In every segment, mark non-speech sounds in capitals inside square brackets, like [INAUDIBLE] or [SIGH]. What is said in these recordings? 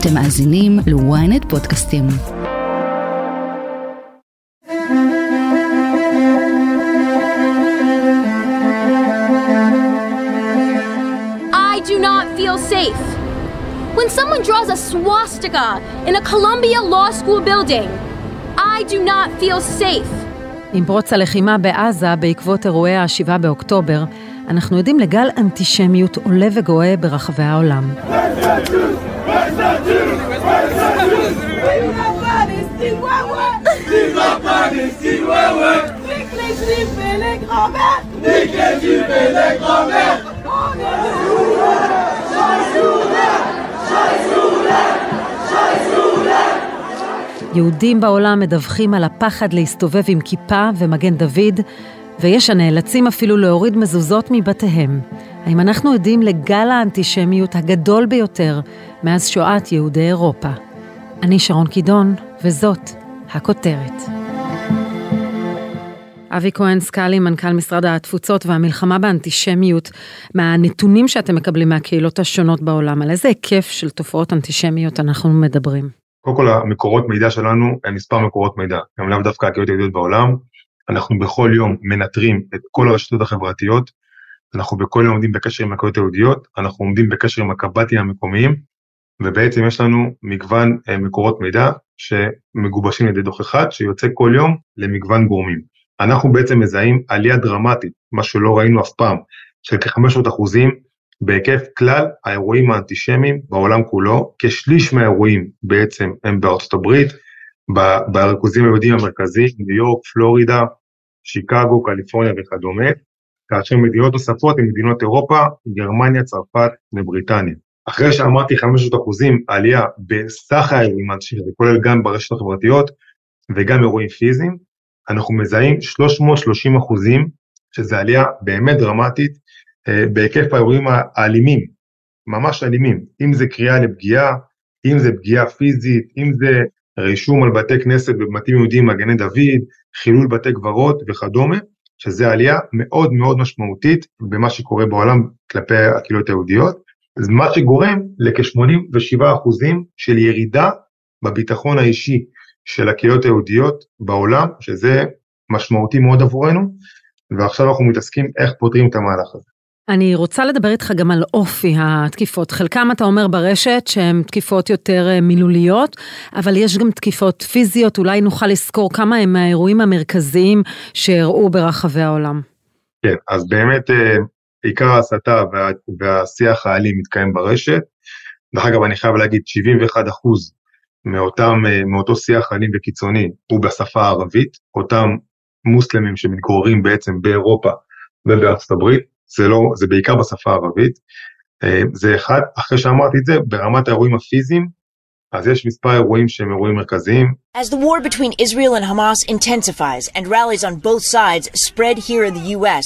אתם מאזינים ל-ynet פודקאסטים. I do not feel safe. When someone draws a swastika in a Columbia Law School building, I do not feel safe. עם פרוץ הלחימה בעזה בעקבות אירועי ה-7 באוקטובר, אנחנו עדים לגל אנטישמיות עולה וגואה ברחבי העולם. יהודים בעולם מדווחים על הפחד להסתובב עם כיפה ומגן דוד, ויש הנאלצים אפילו להוריד מזוזות מבתיהם. האם אנחנו עדים לגל האנטישמיות הגדול ביותר מאז שואת יהודי אירופה? אני שרון קידון, וזאת הכותרת. אבי כהן סקאלי, מנכ"ל משרד התפוצות והמלחמה באנטישמיות, מהנתונים שאתם מקבלים מהקהילות השונות בעולם, על איזה היקף של תופעות אנטישמיות אנחנו מדברים? קודם כל המקורות מידע שלנו הם מספר מקורות מידע, גם לאו דווקא הקהילות היהודיות בעולם. אנחנו בכל יום מנטרים את כל הרשתות החברתיות, אנחנו בכל יום עומדים בקשר עם הקהילות היהודיות, אנחנו עומדים בקשר עם הקב"טים המקומיים, ובעצם יש לנו מגוון אה, מקורות מידע שמגובשים על ידי דוח אחד, שיוצא כל יום למגוון גורמים. אנחנו בעצם מזהים עלייה דרמטית, מה שלא ראינו אף פעם, של כ-500 אחוזים בהיקף כלל האירועים האנטישמיים בעולם כולו, כשליש מהאירועים בעצם הם בארצות הברית, בריכוזים היהודיים המרכזיים, ניו יורק, פלורידה, שיקגו, קליפורניה וכדומה, כאשר מדינות נוספות הן מדינות אירופה, גרמניה, צרפת ובריטניה. אחרי שאמרתי 500 אחוזים עלייה בסך האירועים האנטישמיים, זה כולל גם ברשת החברתיות וגם אירועים פיזיים, אנחנו מזהים 330 אחוזים, שזו עלייה באמת דרמטית אה, בהיקף האירועים האלימים, ממש אלימים, אם זה קריאה לפגיעה, אם זה פגיעה פיזית, אם זה רישום על בתי כנסת בבתים יהודיים, מגני דוד, חילול בתי קברות וכדומה, שזה עלייה מאוד מאוד משמעותית במה שקורה בעולם כלפי הקהילות היהודיות, זה מה שגורם לכ-87% של ירידה בביטחון האישי של הקהילות היהודיות בעולם, שזה משמעותי מאוד עבורנו, ועכשיו אנחנו מתעסקים איך פותרים את המהלך הזה. אני רוצה לדבר איתך גם על אופי התקיפות. חלקם אתה אומר ברשת שהן תקיפות יותר אה, מילוליות, אבל יש גם תקיפות פיזיות, אולי נוכל לזכור כמה הם מהאירועים המרכזיים שאירעו ברחבי העולם. כן, אז באמת אה, עיקר ההסתה וה, והשיח האלים מתקיים ברשת. דרך אגב, אני חייב להגיד, 71 אחוז מאותם, אה, מאותו שיח אלים וקיצוני הוא בשפה הערבית, אותם מוסלמים שמתגוררים בעצם באירופה ובארצות הברית, זה לא, זה בעיקר בשפה הערבית. אה, זה אחד, אחרי שאמרתי את זה, ברמת האירועים הפיזיים, אז יש מספר אירועים שהם אירועים מרכזיים. As the war between Israel and Hamas intensifies and rallies on both sides spread here in the U.S.,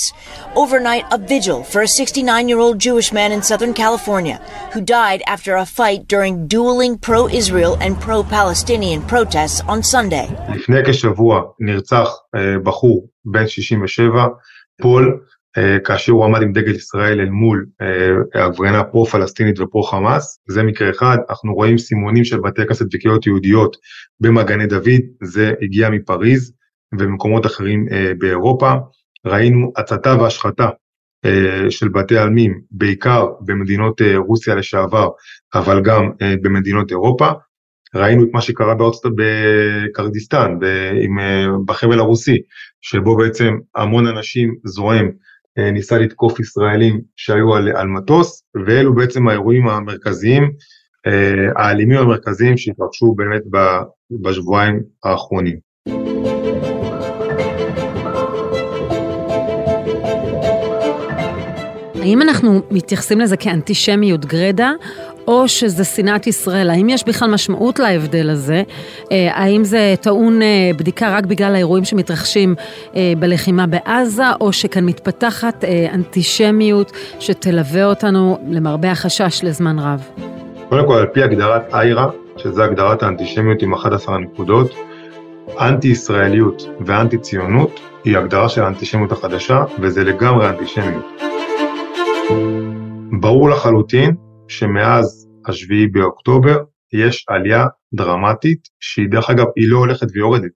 overnight a vigil for a 69-year-old Jewish man in Southern California who died after a fight during dueling pro-Israel and pro-Palestinian protests on Sunday. לפני כשבוע נרצח בחור בן 67, פול, אה, כאשר הוא עמד עם דגל ישראל אל מול אה, הפגנה פרו-פלסטינית ופרו-חמאס, זה מקרה אחד, אנחנו רואים סימונים של בתי כנסת וקהילות יהודיות במגני דוד, זה הגיע מפריז ובמקומות אחרים אה, באירופה, ראינו הצתה והשחתה של בתי עלמים, בעיקר במדינות רוסיה לשעבר, אבל גם במדינות אירופה. ראינו את מה שקרה בארצות בקרדיסטן, בחבל הרוסי, שבו בעצם המון אנשים זועם אה, ניסה לתקוף ישראלים שהיו על, על מטוס, ואלו בעצם האירועים המרכזיים, אה, האלימים המרכזיים שהתרחשו באמת בשבועיים האחרונים. האם אנחנו מתייחסים לזה כאנטישמיות גרידא, או שזה שנאת ישראל? האם יש בכלל משמעות להבדל הזה? אה, האם זה טעון אה, בדיקה רק בגלל האירועים שמתרחשים אה, בלחימה בעזה, או שכאן מתפתחת אנטישמיות שתלווה אותנו למרבה החשש לזמן רב? קודם כל, על פי הגדרת איירה, שזה הגדרת האנטישמיות עם 11 נקודות, אנטי-ישראליות ואנטי-ציונות היא הגדרה של האנטישמיות החדשה, וזה לגמרי אנטישמיות. ברור לחלוטין שמאז השביעי באוקטובר יש עלייה דרמטית, שהיא דרך אגב, היא לא הולכת ויורדת.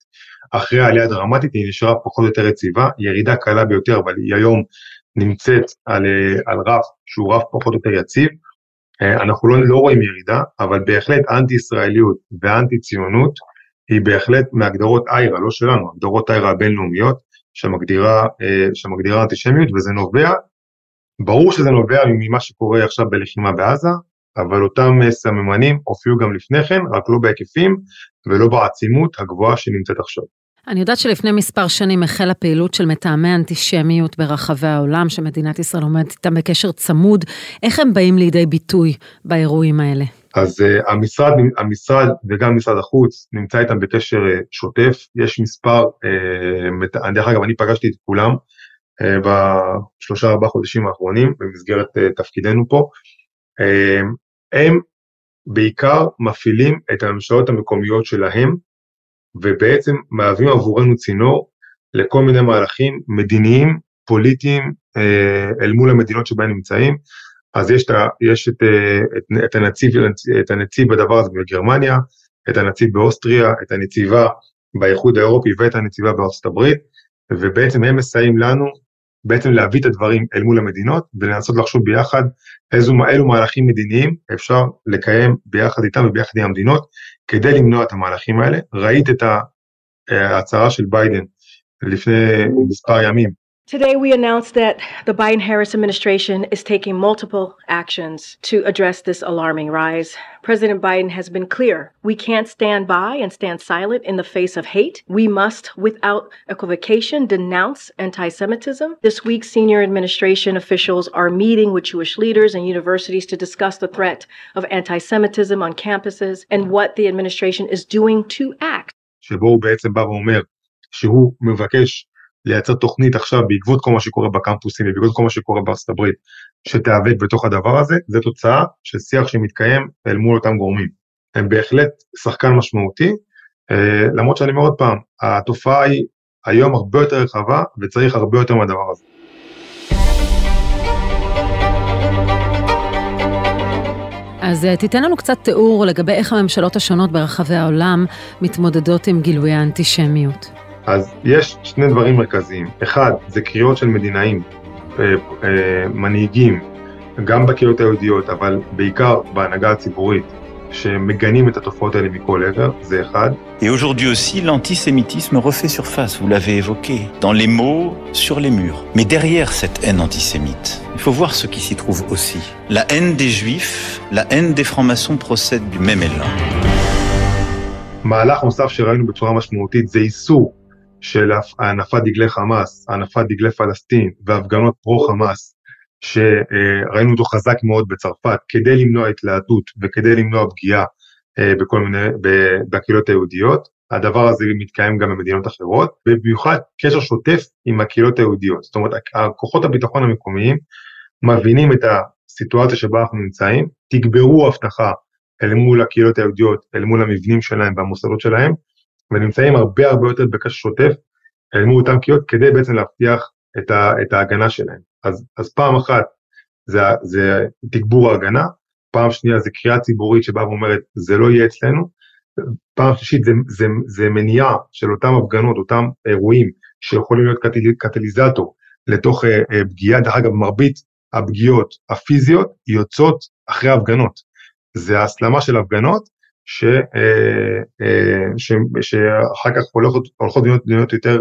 אחרי העלייה הדרמטית היא נשארה פחות או יותר יציבה, ירידה קלה ביותר, אבל היא היום נמצאת על, על רף שהוא רף פחות או יותר יציב. אנחנו לא, לא רואים ירידה, אבל בהחלט אנטי ישראליות ואנטי ציונות היא בהחלט מהגדרות איירה, לא שלנו, הגדרות איירה הבינלאומיות, שמגדירה, שמגדירה אנטישמיות, וזה נובע, ברור שזה נובע ממה שקורה עכשיו בלחימה בעזה, אבל אותם אה, סממנים הופיעו גם לפני כן, רק לא בהיקפים ולא בעצימות הגבוהה שנמצאת עכשיו. אני יודעת שלפני מספר שנים החלה פעילות של מתאמי אנטישמיות ברחבי העולם, שמדינת ישראל עומדת איתם בקשר צמוד. איך הם באים לידי ביטוי באירועים האלה? אז uh, המשרד, המשרד וגם משרד החוץ נמצא איתם בקשר uh, שוטף. יש מספר, uh, דרך אגב, אני פגשתי את כולם בשלושה ארבעה חודשים האחרונים במסגרת uh, תפקידנו פה. Uh, הם בעיקר מפעילים את הממשלות המקומיות שלהם, ובעצם מהווים עבורנו צינור לכל מיני מהלכים מדיניים, פוליטיים, אה, אל מול המדינות שבהן נמצאים. אז יש, את, יש את, אה, את, את, הנציב, את הנציב בדבר הזה בגרמניה, את הנציב באוסטריה, את הנציבה באיחוד האירופי ואת הנציבה בארצות הברית, ובעצם הם מסייעים לנו בעצם להביא את הדברים אל מול המדינות ולנסות לחשוב ביחד איזו, אילו מהלכים מדיניים אפשר לקיים ביחד איתם וביחד עם המדינות כדי למנוע את המהלכים האלה. ראית את ההצהרה של ביידן לפני מספר ימים Today, we announced that the Biden Harris administration is taking multiple actions to address this alarming rise. President Biden has been clear we can't stand by and stand silent in the face of hate. We must, without equivocation, denounce anti Semitism. This week, senior administration officials are meeting with Jewish leaders and universities to discuss the threat of anti Semitism on campuses and what the administration is doing to act. לייצר תוכנית עכשיו בעקבות כל מה שקורה בקמפוסים ובעקבות כל מה שקורה בארצות הברית, שתיאבק בתוך הדבר הזה, זה תוצאה של שיח שמתקיים אל מול אותם גורמים. הם בהחלט שחקן משמעותי, אה, למרות שאני אומר עוד פעם, התופעה היא היום הרבה יותר רחבה וצריך הרבה יותר מהדבר הזה. אז אה, תיתן לנו קצת תיאור לגבי איך הממשלות השונות ברחבי העולם מתמודדות עם גילויי האנטישמיות. אז יש שני דברים מרכזיים. אחד, זה קריאות של מדינאים, אה, אה, מנהיגים, גם בקהילות היהודיות, אבל בעיקר בהנהגה הציבורית, שמגנים את התופעות האלה מכל עבר, זה אחד. Et aujourd'hui aussi, l'antisémitisme refait surface, vous l'avez évoqué, dans les mots, sur les murs. Mais derrière cette haine antisémite, il faut voir ce qui s'y trouve aussi. La haine des juifs, la haine des francs-maçons procèdent du même élan. מהלך נוסף שראינו בצורה משמעותית זה איסור של הנפת דגלי חמאס, הנפת דגלי פלסטין והפגנות פרו-חמאס, שראינו אותו חזק מאוד בצרפת, כדי למנוע התלהטות וכדי למנוע פגיעה אה, בכל מיני, בקהילות היהודיות. הדבר הזה מתקיים גם במדינות אחרות, ובמיוחד קשר שוטף עם הקהילות היהודיות. זאת אומרת, כוחות הביטחון המקומיים מבינים את הסיטואציה שבה אנחנו נמצאים, תגברו אבטחה אל מול הקהילות היהודיות, אל מול המבנים שלהם והמוסדות שלהם, ונמצאים הרבה הרבה יותר בקשר שוטף אל מול אותם קהילות כדי בעצם להבטיח את, ה, את ההגנה שלהם. אז, אז פעם אחת זה, זה תגבור ההגנה, פעם שנייה זה קריאה ציבורית שבאה ואומרת זה לא יהיה אצלנו, פעם שלישית זה, זה, זה מניעה של אותם הפגנות, אותם אירועים שיכולים להיות קטל, קטליזטור לתוך אה, אה, פגיעה, דרך אגב מרבית הפגיעות הפיזיות יוצאות אחרי הפגנות. זה ההסלמה של הפגנות ש, אה, אה, ש, שאחר כך הולכות, הולכות להיות, להיות יותר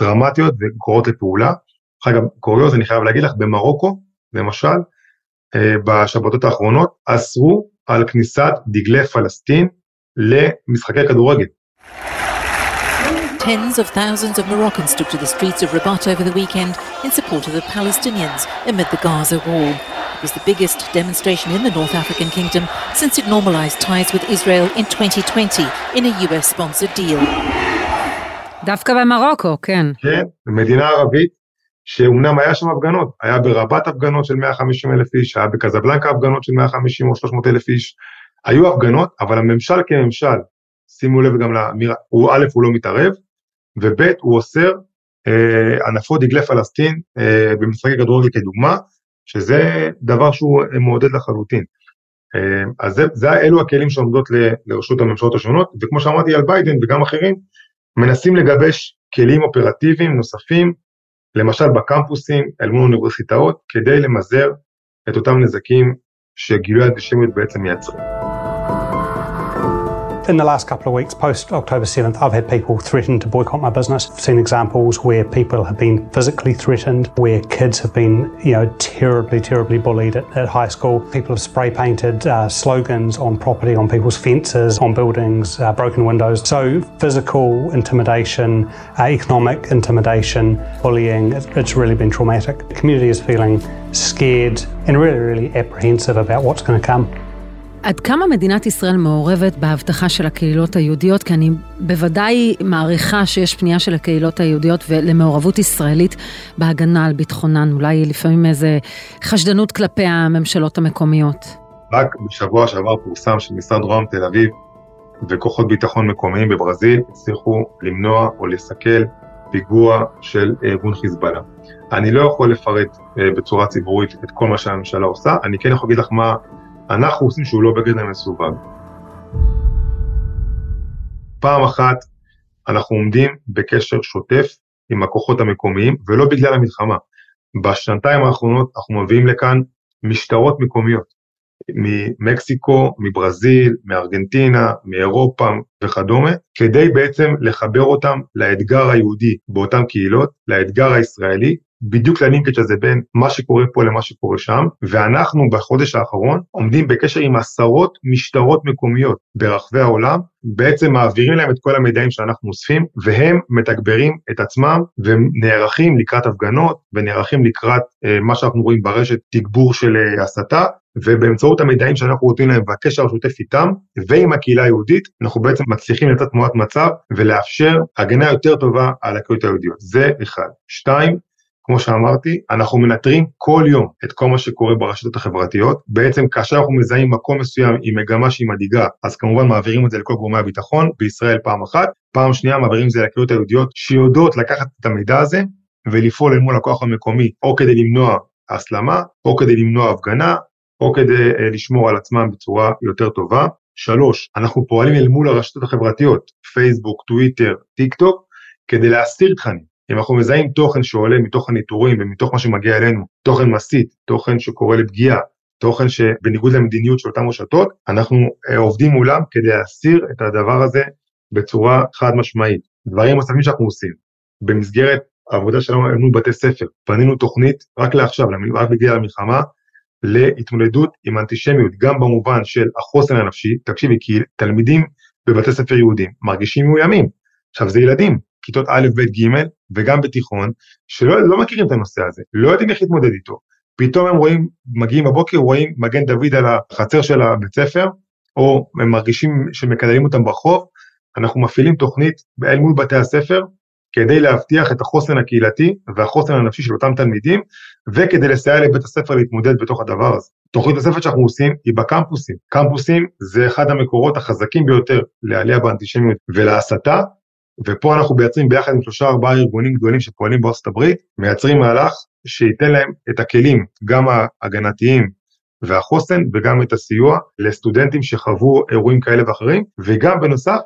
דרמטיות וקורות לפעולה. אגב, קוריוז, אני חייב להגיד לך, במרוקו, למשל, אה, בשבתות האחרונות, אסרו על כניסת דגלי פלסטין למשחקי כדורגל. Tens of thousands of Moroccans took to the streets of Rabat over the weekend in support of the Palestinians amid the Gaza war. Was the biggest demonstration in the North African kingdom since it normalized ties with Israel in 2020 in a US-sponsored deal. דווקא במרוקו, כן. כן, מדינה ערבית שאומנם היה שם הפגנות, היה ברבת הפגנות של 150 אלף איש, היה בקזבלנקה הפגנות של 150 או 300 אלף איש, היו הפגנות, אבל הממשל כממשל, שימו לב גם לאמירה, הוא א', הוא לא מתערב, וב', הוא אוסר אה, הנפות דגלי פלסטין אה, במשחקי כדורגל כדוגמה, שזה דבר שהוא מעודד לחלוטין. אז זה, זה אלו הכלים שעומדות לרשות הממשלות השונות, וכמו שאמרתי על ביידן וגם אחרים, מנסים לגבש כלים אופרטיביים נוספים, למשל בקמפוסים, אל מול אוניברסיטאות, כדי למזער את אותם נזקים שגילוי האנטישמיות בעצם מייצרים. In the last couple of weeks, post October 7th, I've had people threaten to boycott my business. I've seen examples where people have been physically threatened, where kids have been, you know, terribly, terribly bullied at, at high school. People have spray painted uh, slogans on property, on people's fences, on buildings, uh, broken windows. So, physical intimidation, uh, economic intimidation, bullying, it's really been traumatic. The community is feeling scared and really, really apprehensive about what's going to come. עד כמה מדינת ישראל מעורבת בהבטחה של הקהילות היהודיות? כי אני בוודאי מעריכה שיש פנייה של הקהילות היהודיות למעורבות ישראלית בהגנה על ביטחונן, אולי לפעמים איזה חשדנות כלפי הממשלות המקומיות. רק בשבוע שעבר פורסם שמשרד רוה"מ תל אביב וכוחות ביטחון מקומיים בברזיל הצליחו למנוע או לסכל פיגוע של ארגון חיזבאללה. אני לא יכול לפרט אה, בצורה ציבורית את כל מה שהממשלה עושה, אני כן יכול להגיד לך מה אנחנו עושים שהוא לא בגדר מסווג. פעם אחת אנחנו עומדים בקשר שוטף עם הכוחות המקומיים, ולא בגלל המלחמה. בשנתיים האחרונות אנחנו מביאים לכאן משטרות מקומיות, ממקסיקו, מברזיל, מארגנטינה, מאירופה וכדומה, כדי בעצם לחבר אותם לאתגר היהודי באותן קהילות, לאתגר הישראלי, בדיוק ללינקג' הזה בין מה שקורה פה למה שקורה שם, ואנחנו בחודש האחרון עומדים בקשר עם עשרות משטרות מקומיות ברחבי העולם, בעצם מעבירים להם את כל המידעים שאנחנו אוספים, והם מתגברים את עצמם ונערכים לקראת הפגנות, ונערכים לקראת אה, מה שאנחנו רואים ברשת, תגבור של אה, הסתה, ובאמצעות המידעים שאנחנו נותנים להם והקשר השוטף איתם ועם הקהילה היהודית, אנחנו בעצם מצליחים לתת תמונת מצב ולאפשר הגנה יותר טובה על הקהילות היהודיות. זה אחד. שתיים, כמו שאמרתי, אנחנו מנטרים כל יום את כל מה שקורה ברשתות החברתיות. בעצם כאשר אנחנו מזהים מקום מסוים עם מגמה שהיא מדאיגה, אז כמובן מעבירים את זה לכל גורמי הביטחון, בישראל פעם אחת, פעם שנייה מעבירים את זה לקהילות היהודיות שיודעות לקחת את המידע הזה ולפעול אל מול הכוח המקומי, או כדי למנוע הסלמה, או כדי למנוע הפגנה, או כדי uh, לשמור על עצמם בצורה יותר טובה. שלוש, אנחנו פועלים אל מול הרשתות החברתיות, פייסבוק, טוויטר, טיק טוק, כדי להסיר תכנים. אם אנחנו מזהים תוכן שעולה מתוך הניטורים ומתוך מה שמגיע אלינו, תוכן מסית, תוכן שקורא לפגיעה, תוכן שבניגוד למדיניות של אותן רשתות, אנחנו uh, עובדים מולם כדי להסיר את הדבר הזה בצורה חד משמעית. דברים נוספים שאנחנו עושים, במסגרת העבודה שלנו מול בתי ספר, בנינו תוכנית רק לעכשיו, רק בגלל המלחמה, להתמודדות עם אנטישמיות, גם במובן של החוסן הנפשי, תקשיבי, כי תלמידים בבתי ספר יהודים מרגישים מאוימים. עכשיו זה ילדים, כיתות א', ב', ג', וגם בתיכון, שלא לא מכירים את הנושא הזה, לא יודעים איך להתמודד איתו. פתאום הם רואים, מגיעים בבוקר, רואים מגן דוד על החצר של הבית ספר, או הם מרגישים שמקדמים אותם ברחוב, אנחנו מפעילים תוכנית אל מול בתי הספר, כדי להבטיח את החוסן הקהילתי והחוסן הנפשי של אותם תלמידים, וכדי לסייע לבית הספר להתמודד בתוך הדבר הזה. תוכנית נוספת שאנחנו עושים היא בקמפוסים. קמפוסים זה אחד המקורות החזקים ביותר לעלייה באנטישמיות ולהסתה, ופה אנחנו מייצרים ביחד עם שלושה ארבעה ארגונים גדולים שפועלים בארצות הברית, מייצרים מהלך שייתן להם את הכלים, גם ההגנתיים והחוסן, וגם את הסיוע לסטודנטים שחוו אירועים כאלה ואחרים, וגם בנוסף,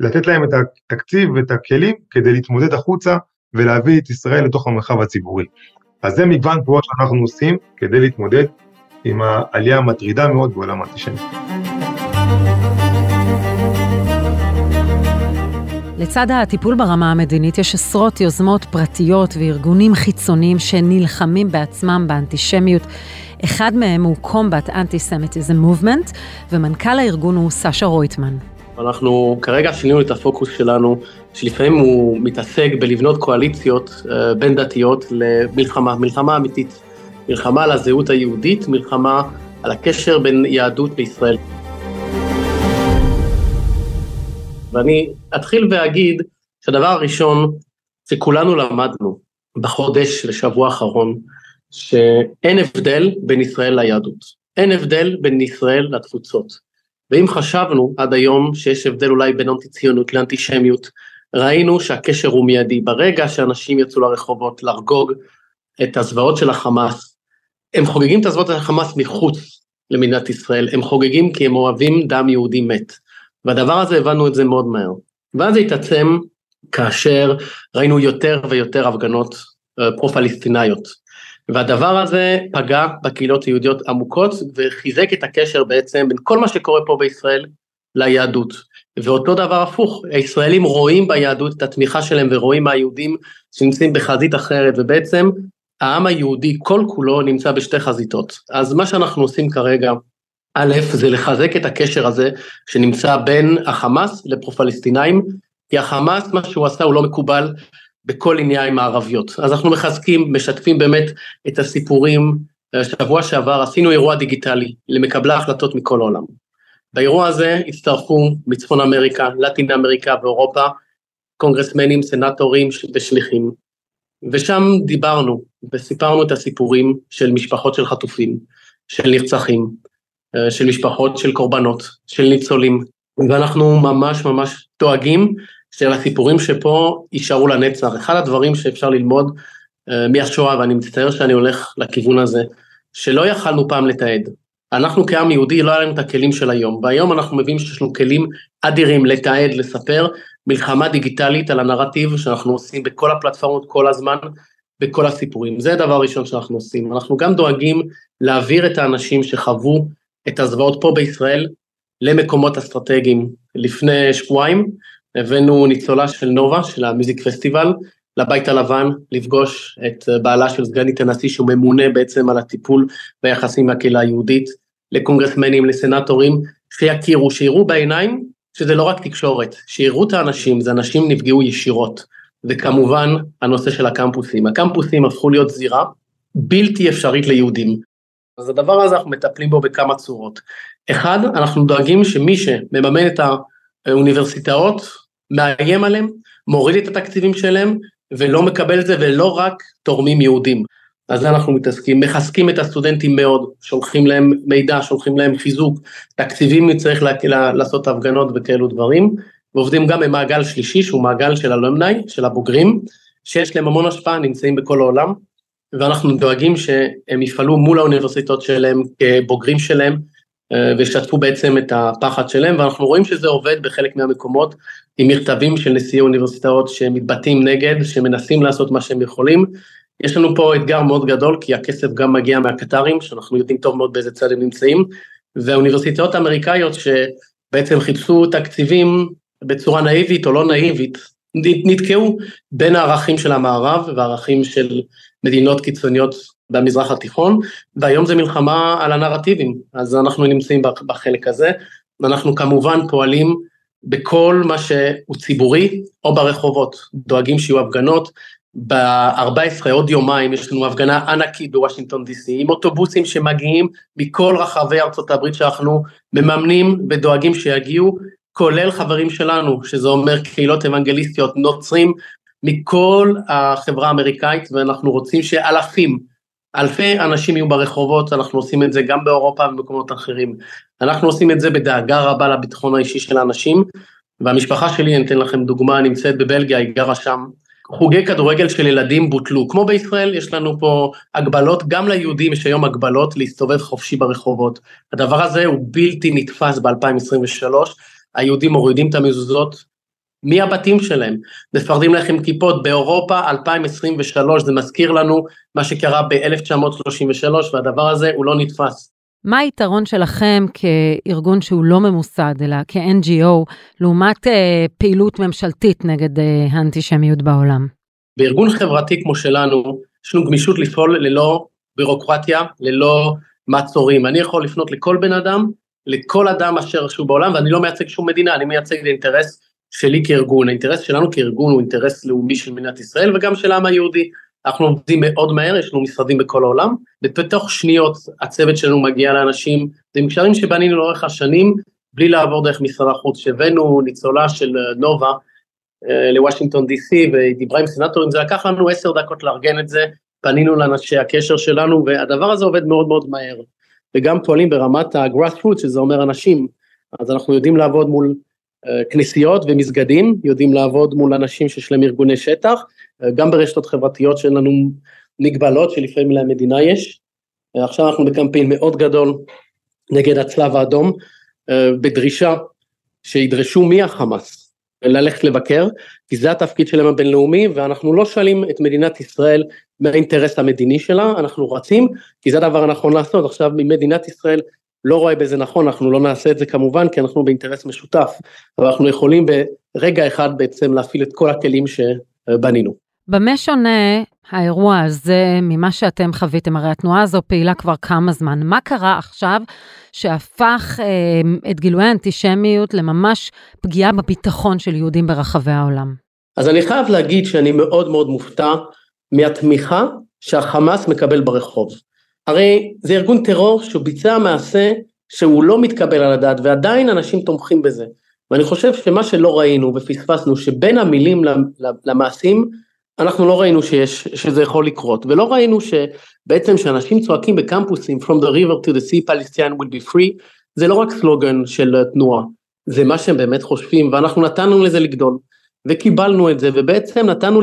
לתת להם את התקציב ואת הכלים כדי להתמודד החוצה ולהביא את ישראל לתוך המרחב הציבורי. אז זה מגוון פעולות שאנחנו עושים כדי להתמודד עם העלייה המטרידה מאוד בעולם האנטישמי. לצד הטיפול ברמה המדינית יש עשרות יוזמות פרטיות וארגונים חיצוניים שנלחמים בעצמם באנטישמיות. אחד מהם הוא Combat Antisemitism Movement, ומנכ"ל הארגון הוא סשה רויטמן. אנחנו כרגע שינינו את הפוקוס שלנו, שלפעמים הוא מתעסק בלבנות קואליציות uh, בין דתיות למלחמה, מלחמה אמיתית. מלחמה על הזהות היהודית, מלחמה על הקשר בין יהדות לישראל. ואני אתחיל ואגיד שהדבר הראשון שכולנו למדנו בחודש, לשבוע האחרון, שאין הבדל בין ישראל ליהדות. אין הבדל בין ישראל לתפוצות. ואם חשבנו עד היום שיש הבדל אולי בין אנטי ציונות לאנטישמיות, ראינו שהקשר הוא מיידי. ברגע שאנשים יצאו לרחובות לחגוג את הזוועות של החמאס, הם חוגגים את הזוועות של החמאס מחוץ למדינת ישראל, הם חוגגים כי הם אוהבים דם יהודי מת. והדבר הזה הבנו את זה מאוד מהר. ואז זה התעצם כאשר ראינו יותר ויותר הפגנות אה, פרו-פלסטיניות. והדבר הזה פגע בקהילות היהודיות עמוקות וחיזק את הקשר בעצם בין כל מה שקורה פה בישראל ליהדות. ואותו דבר הפוך, הישראלים רואים ביהדות את התמיכה שלהם ורואים מהיהודים שנמצאים בחזית אחרת ובעצם העם היהודי כל כולו נמצא בשתי חזיתות. אז מה שאנחנו עושים כרגע, א', זה לחזק את הקשר הזה שנמצא בין החמאס לפרו-פלסטינאים, כי החמאס, מה שהוא עשה הוא לא מקובל בכל עניין הערביות. אז אנחנו מחזקים, משתפים באמת את הסיפורים. שבוע שעבר עשינו אירוע דיגיטלי למקבלי ההחלטות מכל העולם. באירוע הזה הצטרפו מצפון אמריקה, לטין אמריקה ואירופה, קונגרסמנים, סנטורים ושליחים. ושם דיברנו וסיפרנו את הסיפורים של משפחות של חטופים, של נרצחים, של משפחות של קורבנות, של ניצולים, ואנחנו ממש ממש דואגים של הסיפורים שפה יישארו לנצח. אחד הדברים שאפשר ללמוד uh, מהשואה, ואני מצטער שאני הולך לכיוון הזה, שלא יכלנו פעם לתעד. אנחנו כעם יהודי לא היה לנו את הכלים של היום, והיום אנחנו מבינים שיש לנו כלים אדירים לתעד, לספר, מלחמה דיגיטלית על הנרטיב שאנחנו עושים בכל הפלטפורמות כל הזמן, בכל הסיפורים. זה הדבר הראשון שאנחנו עושים. אנחנו גם דואגים להעביר את האנשים שחוו את הזוועות פה בישראל למקומות אסטרטגיים. לפני שבועיים הבאנו ניצולה של נובה, של המיוזיק פסטיבל, לבית הלבן, לפגוש את בעלה של סגנית הנשיא, שהוא ממונה בעצם על הטיפול ביחסים מהקהילה היהודית, לקונגרסמנים, לסנטורים, שיכירו, שיראו בעיניים שזה לא רק תקשורת, שיראו את האנשים, זה אנשים נפגעו ישירות. וכמובן, הנושא של הקמפוסים. הקמפוסים הפכו להיות זירה בלתי אפשרית ליהודים. אז הדבר הזה אנחנו מטפלים בו בכמה צורות. אחד, אנחנו דואגים שמי שמממן את האוניברסיטאות, מאיים עליהם, מוריד את התקציבים שלהם, ולא מקבל את זה, ולא רק תורמים יהודים. אז זה אנחנו מתעסקים, מחזקים את הסטודנטים מאוד, שולחים להם מידע, שולחים להם חיזוק, תקציבים צריך לה, לעשות הפגנות וכאלו דברים, ועובדים גם במעגל שלישי שהוא מעגל של אלומני, של הבוגרים, שיש להם המון השפעה, נמצאים בכל העולם, ואנחנו דואגים שהם יפעלו מול האוניברסיטאות שלהם כבוגרים שלהם, אה, וישתפו בעצם את הפחד שלהם, ואנחנו רואים שזה עובד בחלק מהמקומות, עם מכתבים של נשיאי אוניברסיטאות שמתבטאים נגד, שמנסים לעשות מה שהם יכולים. יש לנו פה אתגר מאוד גדול, כי הכסף גם מגיע מהקטרים, שאנחנו יודעים טוב מאוד באיזה צד הם נמצאים, והאוניברסיטאות האמריקאיות שבעצם חיפשו תקציבים בצורה נאיבית או לא נאיבית, נתקעו בין הערכים של המערב והערכים של מדינות קיצוניות במזרח התיכון, והיום זה מלחמה על הנרטיבים, אז אנחנו נמצאים בחלק הזה, ואנחנו כמובן פועלים בכל מה שהוא ציבורי או ברחובות, דואגים שיהיו הפגנות, ב-14 עוד יומיים יש לנו הפגנה ענקית בוושינגטון די.סי עם אוטובוסים שמגיעים מכל רחבי ארצות הברית שאנחנו מממנים ודואגים שיגיעו, כולל חברים שלנו, שזה אומר קהילות אוונגליסטיות, נוצרים מכל החברה האמריקאית ואנחנו רוצים שאלפים, אלפי אנשים יהיו ברחובות, אנחנו עושים את זה גם באירופה ובמקומות אחרים. אנחנו עושים את זה בדאגה רבה לביטחון האישי של האנשים, והמשפחה שלי, אני אתן לכם דוגמה, נמצאת בבלגיה, היא גרה שם, חוגי כדורגל של ילדים בוטלו. כמו בישראל, יש לנו פה הגבלות, גם ליהודים יש היום הגבלות להסתובב חופשי ברחובות. הדבר הזה הוא בלתי נתפס ב-2023, היהודים מורידים את המזוזות מהבתים שלהם, מפרדים להם כיפות באירופה 2023, זה מזכיר לנו מה שקרה ב-1933, והדבר הזה הוא לא נתפס. מה היתרון שלכם כארגון שהוא לא ממוסד, אלא כ-NGO, לעומת אה, פעילות ממשלתית נגד אה, האנטישמיות בעולם? בארגון חברתי כמו שלנו, יש לנו גמישות לפעול ללא בירוקרטיה, ללא מעצורים. אני יכול לפנות לכל בן אדם, לכל אדם אשר שהוא בעולם, ואני לא מייצג שום מדינה, אני מייצג את האינטרס שלי כארגון. האינטרס שלנו כארגון הוא אינטרס לאומי של מדינת ישראל וגם של העם היהודי. אנחנו עובדים מאוד מהר, יש לנו משרדים בכל העולם, ובתוך שניות הצוות שלנו מגיע לאנשים, זה עם קשרים שבנינו לאורך השנים, בלי לעבור דרך משרד החוץ, שהבאנו ניצולה של אה, נובה אה, לוושינגטון די.סי והיא דיברה עם סנטורים, זה לקח לנו עשר דקות לארגן את זה, פנינו לאנשי הקשר שלנו, והדבר הזה עובד מאוד מאוד מהר. וגם פועלים ברמת ה-grassroots, שזה אומר אנשים, אז אנחנו יודעים לעבוד מול כנסיות ומסגדים, יודעים לעבוד מול אנשים שיש להם ארגוני שטח, גם ברשתות חברתיות שאין לנו מגבלות שלפעמים למדינה יש. עכשיו אנחנו בקמפיין מאוד גדול נגד הצלב האדום, בדרישה שידרשו מהחמאס ללכת לבקר, כי זה התפקיד שלהם הבינלאומי, ואנחנו לא שואלים את מדינת ישראל מה האינטרס המדיני שלה, אנחנו רצים, כי זה הדבר הנכון לעשות. עכשיו, אם מדינת ישראל לא רואה בזה נכון, אנחנו לא נעשה את זה כמובן, כי אנחנו באינטרס משותף, אבל אנחנו יכולים ברגע אחד בעצם להפעיל את כל הכלים שבנינו. במה שונה האירוע הזה ממה שאתם חוויתם? הרי התנועה הזו פעילה כבר כמה זמן. מה קרה עכשיו שהפך אה, את גילויי האנטישמיות לממש פגיעה בביטחון של יהודים ברחבי העולם? אז אני חייב להגיד שאני מאוד מאוד מופתע מהתמיכה שהחמאס מקבל ברחוב. הרי זה ארגון טרור שהוא ביצע מעשה שהוא לא מתקבל על הדעת ועדיין אנשים תומכים בזה. ואני חושב שמה שלא ראינו ופספסנו שבין המילים למעשים אנחנו לא ראינו שיש, שזה יכול לקרות ולא ראינו שבעצם שאנשים צועקים בקמפוסים From the river to the sea Palestine will be free זה לא רק סלוגן של תנועה זה מה שהם באמת חושבים ואנחנו נתנו לזה לגדול וקיבלנו את זה ובעצם נתנו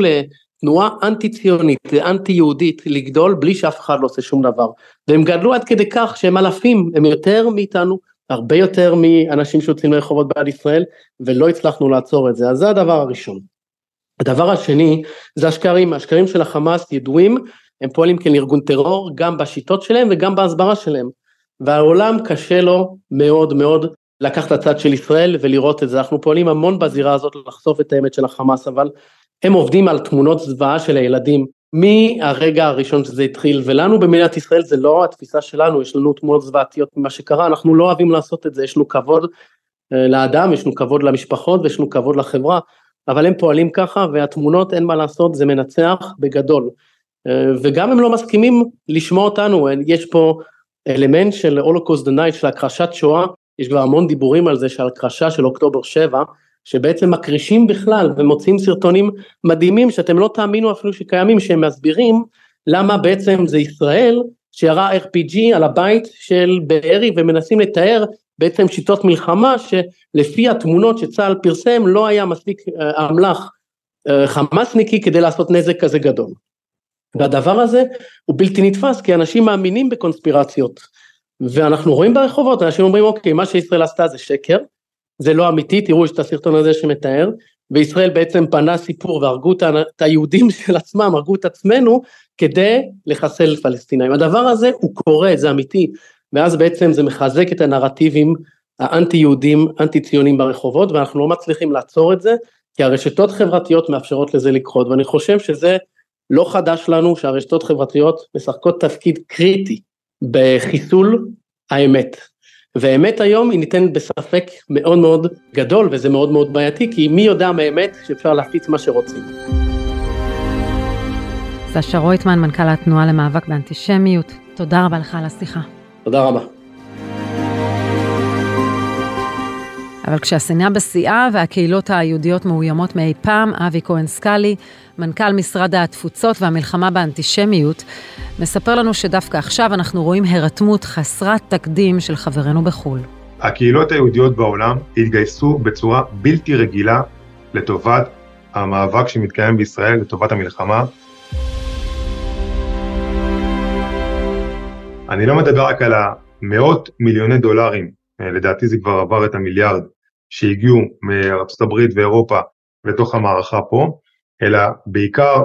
תנועה אנטי ציונית, אנטי יהודית לגדול בלי שאף אחד לא עושה שום דבר. והם גדלו עד כדי כך שהם אלפים, הם יותר מאיתנו, הרבה יותר מאנשים שיוצאים לרחובות בעד ישראל, ולא הצלחנו לעצור את זה. אז זה הדבר הראשון. הדבר השני זה השקרים, השקרים של החמאס ידועים, הם פועלים כארגון טרור גם בשיטות שלהם וגם בהסברה שלהם. והעולם קשה לו מאוד מאוד לקחת את הצד של ישראל ולראות את זה. אנחנו פועלים המון בזירה הזאת לחשוף את האמת של החמאס, אבל הם עובדים על תמונות זוועה של הילדים מהרגע הראשון שזה התחיל, ולנו במדינת ישראל זה לא התפיסה שלנו, יש לנו תמונות זוועתיות ממה שקרה, אנחנו לא אוהבים לעשות את זה, יש לנו כבוד אה, לאדם, יש לנו כבוד למשפחות ויש לנו כבוד לחברה, אבל הם פועלים ככה והתמונות אין מה לעשות, זה מנצח בגדול. אה, וגם הם לא מסכימים לשמוע אותנו, יש פה אלמנט של הולוקוסט דנייט, של הכחשת שואה, יש כבר המון דיבורים על זה, של הכחשה של אוקטובר 7, שבעצם מקרישים בכלל ומוצאים סרטונים מדהימים שאתם לא תאמינו אפילו שקיימים שהם מסבירים למה בעצם זה ישראל שירה RPG על הבית של בארי ומנסים לתאר בעצם שיטות מלחמה שלפי התמונות שצה"ל פרסם לא היה מספיק אה, אמל"ח אה, חמאסניקי כדי לעשות נזק כזה גדול. והדבר הזה הוא בלתי נתפס כי אנשים מאמינים בקונספירציות ואנחנו רואים ברחובות אנשים אומרים אוקיי מה שישראל עשתה זה שקר זה לא אמיתי, תראו יש את הסרטון הזה שמתאר, וישראל בעצם פנה סיפור והרגו את היהודים [LAUGHS] של עצמם, הרגו את עצמנו, כדי לחסל פלסטינאים. הדבר הזה הוא קורה, זה אמיתי, ואז בעצם זה מחזק את הנרטיבים האנטי יהודים, אנטי ציונים ברחובות, ואנחנו לא מצליחים לעצור את זה, כי הרשתות חברתיות מאפשרות לזה לקרות, ואני חושב שזה לא חדש לנו שהרשתות חברתיות משחקות תפקיד קריטי בחיסול האמת. והאמת היום היא ניתנת בספק מאוד מאוד גדול וזה מאוד מאוד בעייתי כי מי יודע מהאמת שאפשר להפיץ מה שרוצים. סשה רויטמן, מנכ"ל התנועה למאבק באנטישמיות, תודה רבה לך על השיחה. תודה רבה. אבל כשהשנאה בשיאה והקהילות היהודיות מאוימות מאי פעם, אבי כהן סקאלי, מנכ"ל משרד התפוצות והמלחמה באנטישמיות, מספר לנו שדווקא עכשיו אנחנו רואים הירתמות חסרת תקדים של חברינו בחו"ל. הקהילות היהודיות בעולם התגייסו בצורה בלתי רגילה לטובת המאבק שמתקיים בישראל, לטובת המלחמה. אני לא מדבר רק על המאות מיליוני דולרים, לדעתי זה כבר עבר את המיליארד, שהגיעו הברית ואירופה לתוך המערכה פה, אלא בעיקר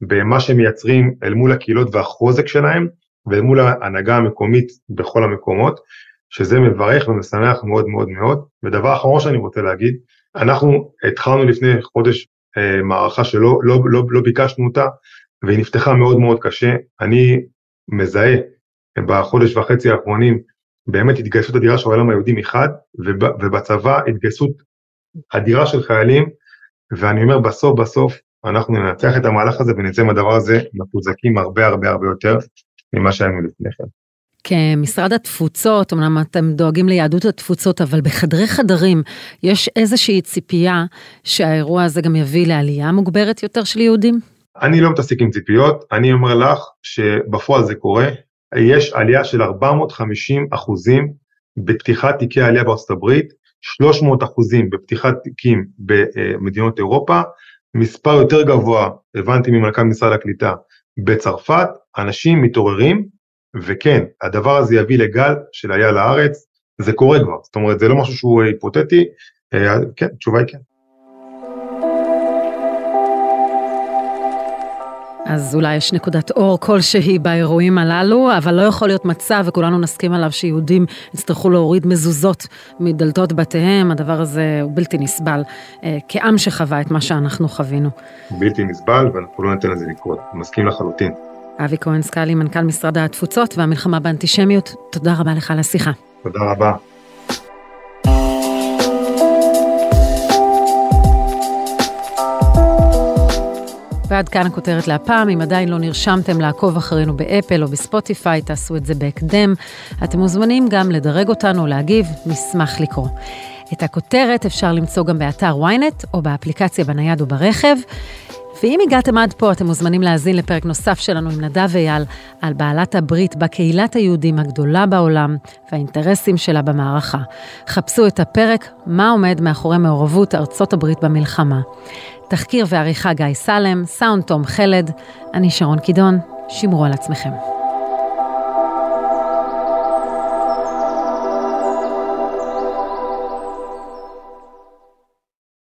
במה שהם מייצרים אל מול הקהילות והחוזק שלהם, ואל מול ההנהגה המקומית בכל המקומות, שזה מברך ומשמח מאוד מאוד מאוד. ודבר אחרון שאני רוצה להגיד, אנחנו התחלנו לפני חודש אה, מערכה שלא לא, לא, לא ביקשנו אותה, והיא נפתחה מאוד מאוד קשה. אני מזהה בחודש וחצי האחרונים באמת התגייסות אדירה של העולם היהודי מחד, ובצבא התגייסות אדירה של חיילים, ואני אומר בסוף בסוף אנחנו ננצח את המהלך הזה ונצא מהדבר הזה מחוזקים הרבה הרבה הרבה יותר ממה שהיינו לפני כן. כמשרד התפוצות, אמנם אתם דואגים ליהדות התפוצות, אבל בחדרי חדרים יש איזושהי ציפייה שהאירוע הזה גם יביא לעלייה מוגברת יותר של יהודים? אני לא מתעסק עם ציפיות, אני אומר לך שבפועל זה קורה, יש עלייה של 450 אחוזים בפתיחת תיקי העלייה בארצות הברית, 300 אחוזים בפתיחת תיקים במדינות אירופה, מספר יותר גבוה, הבנתי ממנכ"ל משרד הקליטה, בצרפת, אנשים מתעוררים וכן, הדבר הזה יביא לגל של עלייה לארץ, זה קורה כבר, זאת אומרת, זה לא משהו שהוא היפותטי, אה, כן, התשובה היא כן. אז אולי יש נקודת אור כלשהי באירועים הללו, אבל לא יכול להיות מצב, וכולנו נסכים עליו, שיהודים יצטרכו להוריד מזוזות מדלתות בתיהם, הדבר הזה הוא בלתי נסבל, אה, כעם שחווה את מה שאנחנו חווינו. בלתי נסבל, ואנחנו לא ניתן לזה לקרות, מסכים לחלוטין. אבי כהן סקאלי, מנכ"ל משרד התפוצות והמלחמה באנטישמיות, תודה רבה לך על השיחה. תודה רבה. ועד כאן הכותרת להפעם, אם עדיין לא נרשמתם לעקוב אחרינו באפל או בספוטיפיי, תעשו את זה בהקדם. אתם מוזמנים גם לדרג אותנו, להגיב, נשמח לקרוא. את הכותרת אפשר למצוא גם באתר ynet או באפליקציה בנייד וברכב. ואם הגעתם עד פה, אתם מוזמנים להאזין לפרק נוסף שלנו עם נדב אייל על בעלת הברית בקהילת היהודים הגדולה בעולם והאינטרסים שלה במערכה. חפשו את הפרק "מה עומד מאחורי מעורבות ארצות הברית במלחמה". תחקיר ועריכה גיא סלם, סאונד תום חלד, אני שרון קידון, שמרו על עצמכם.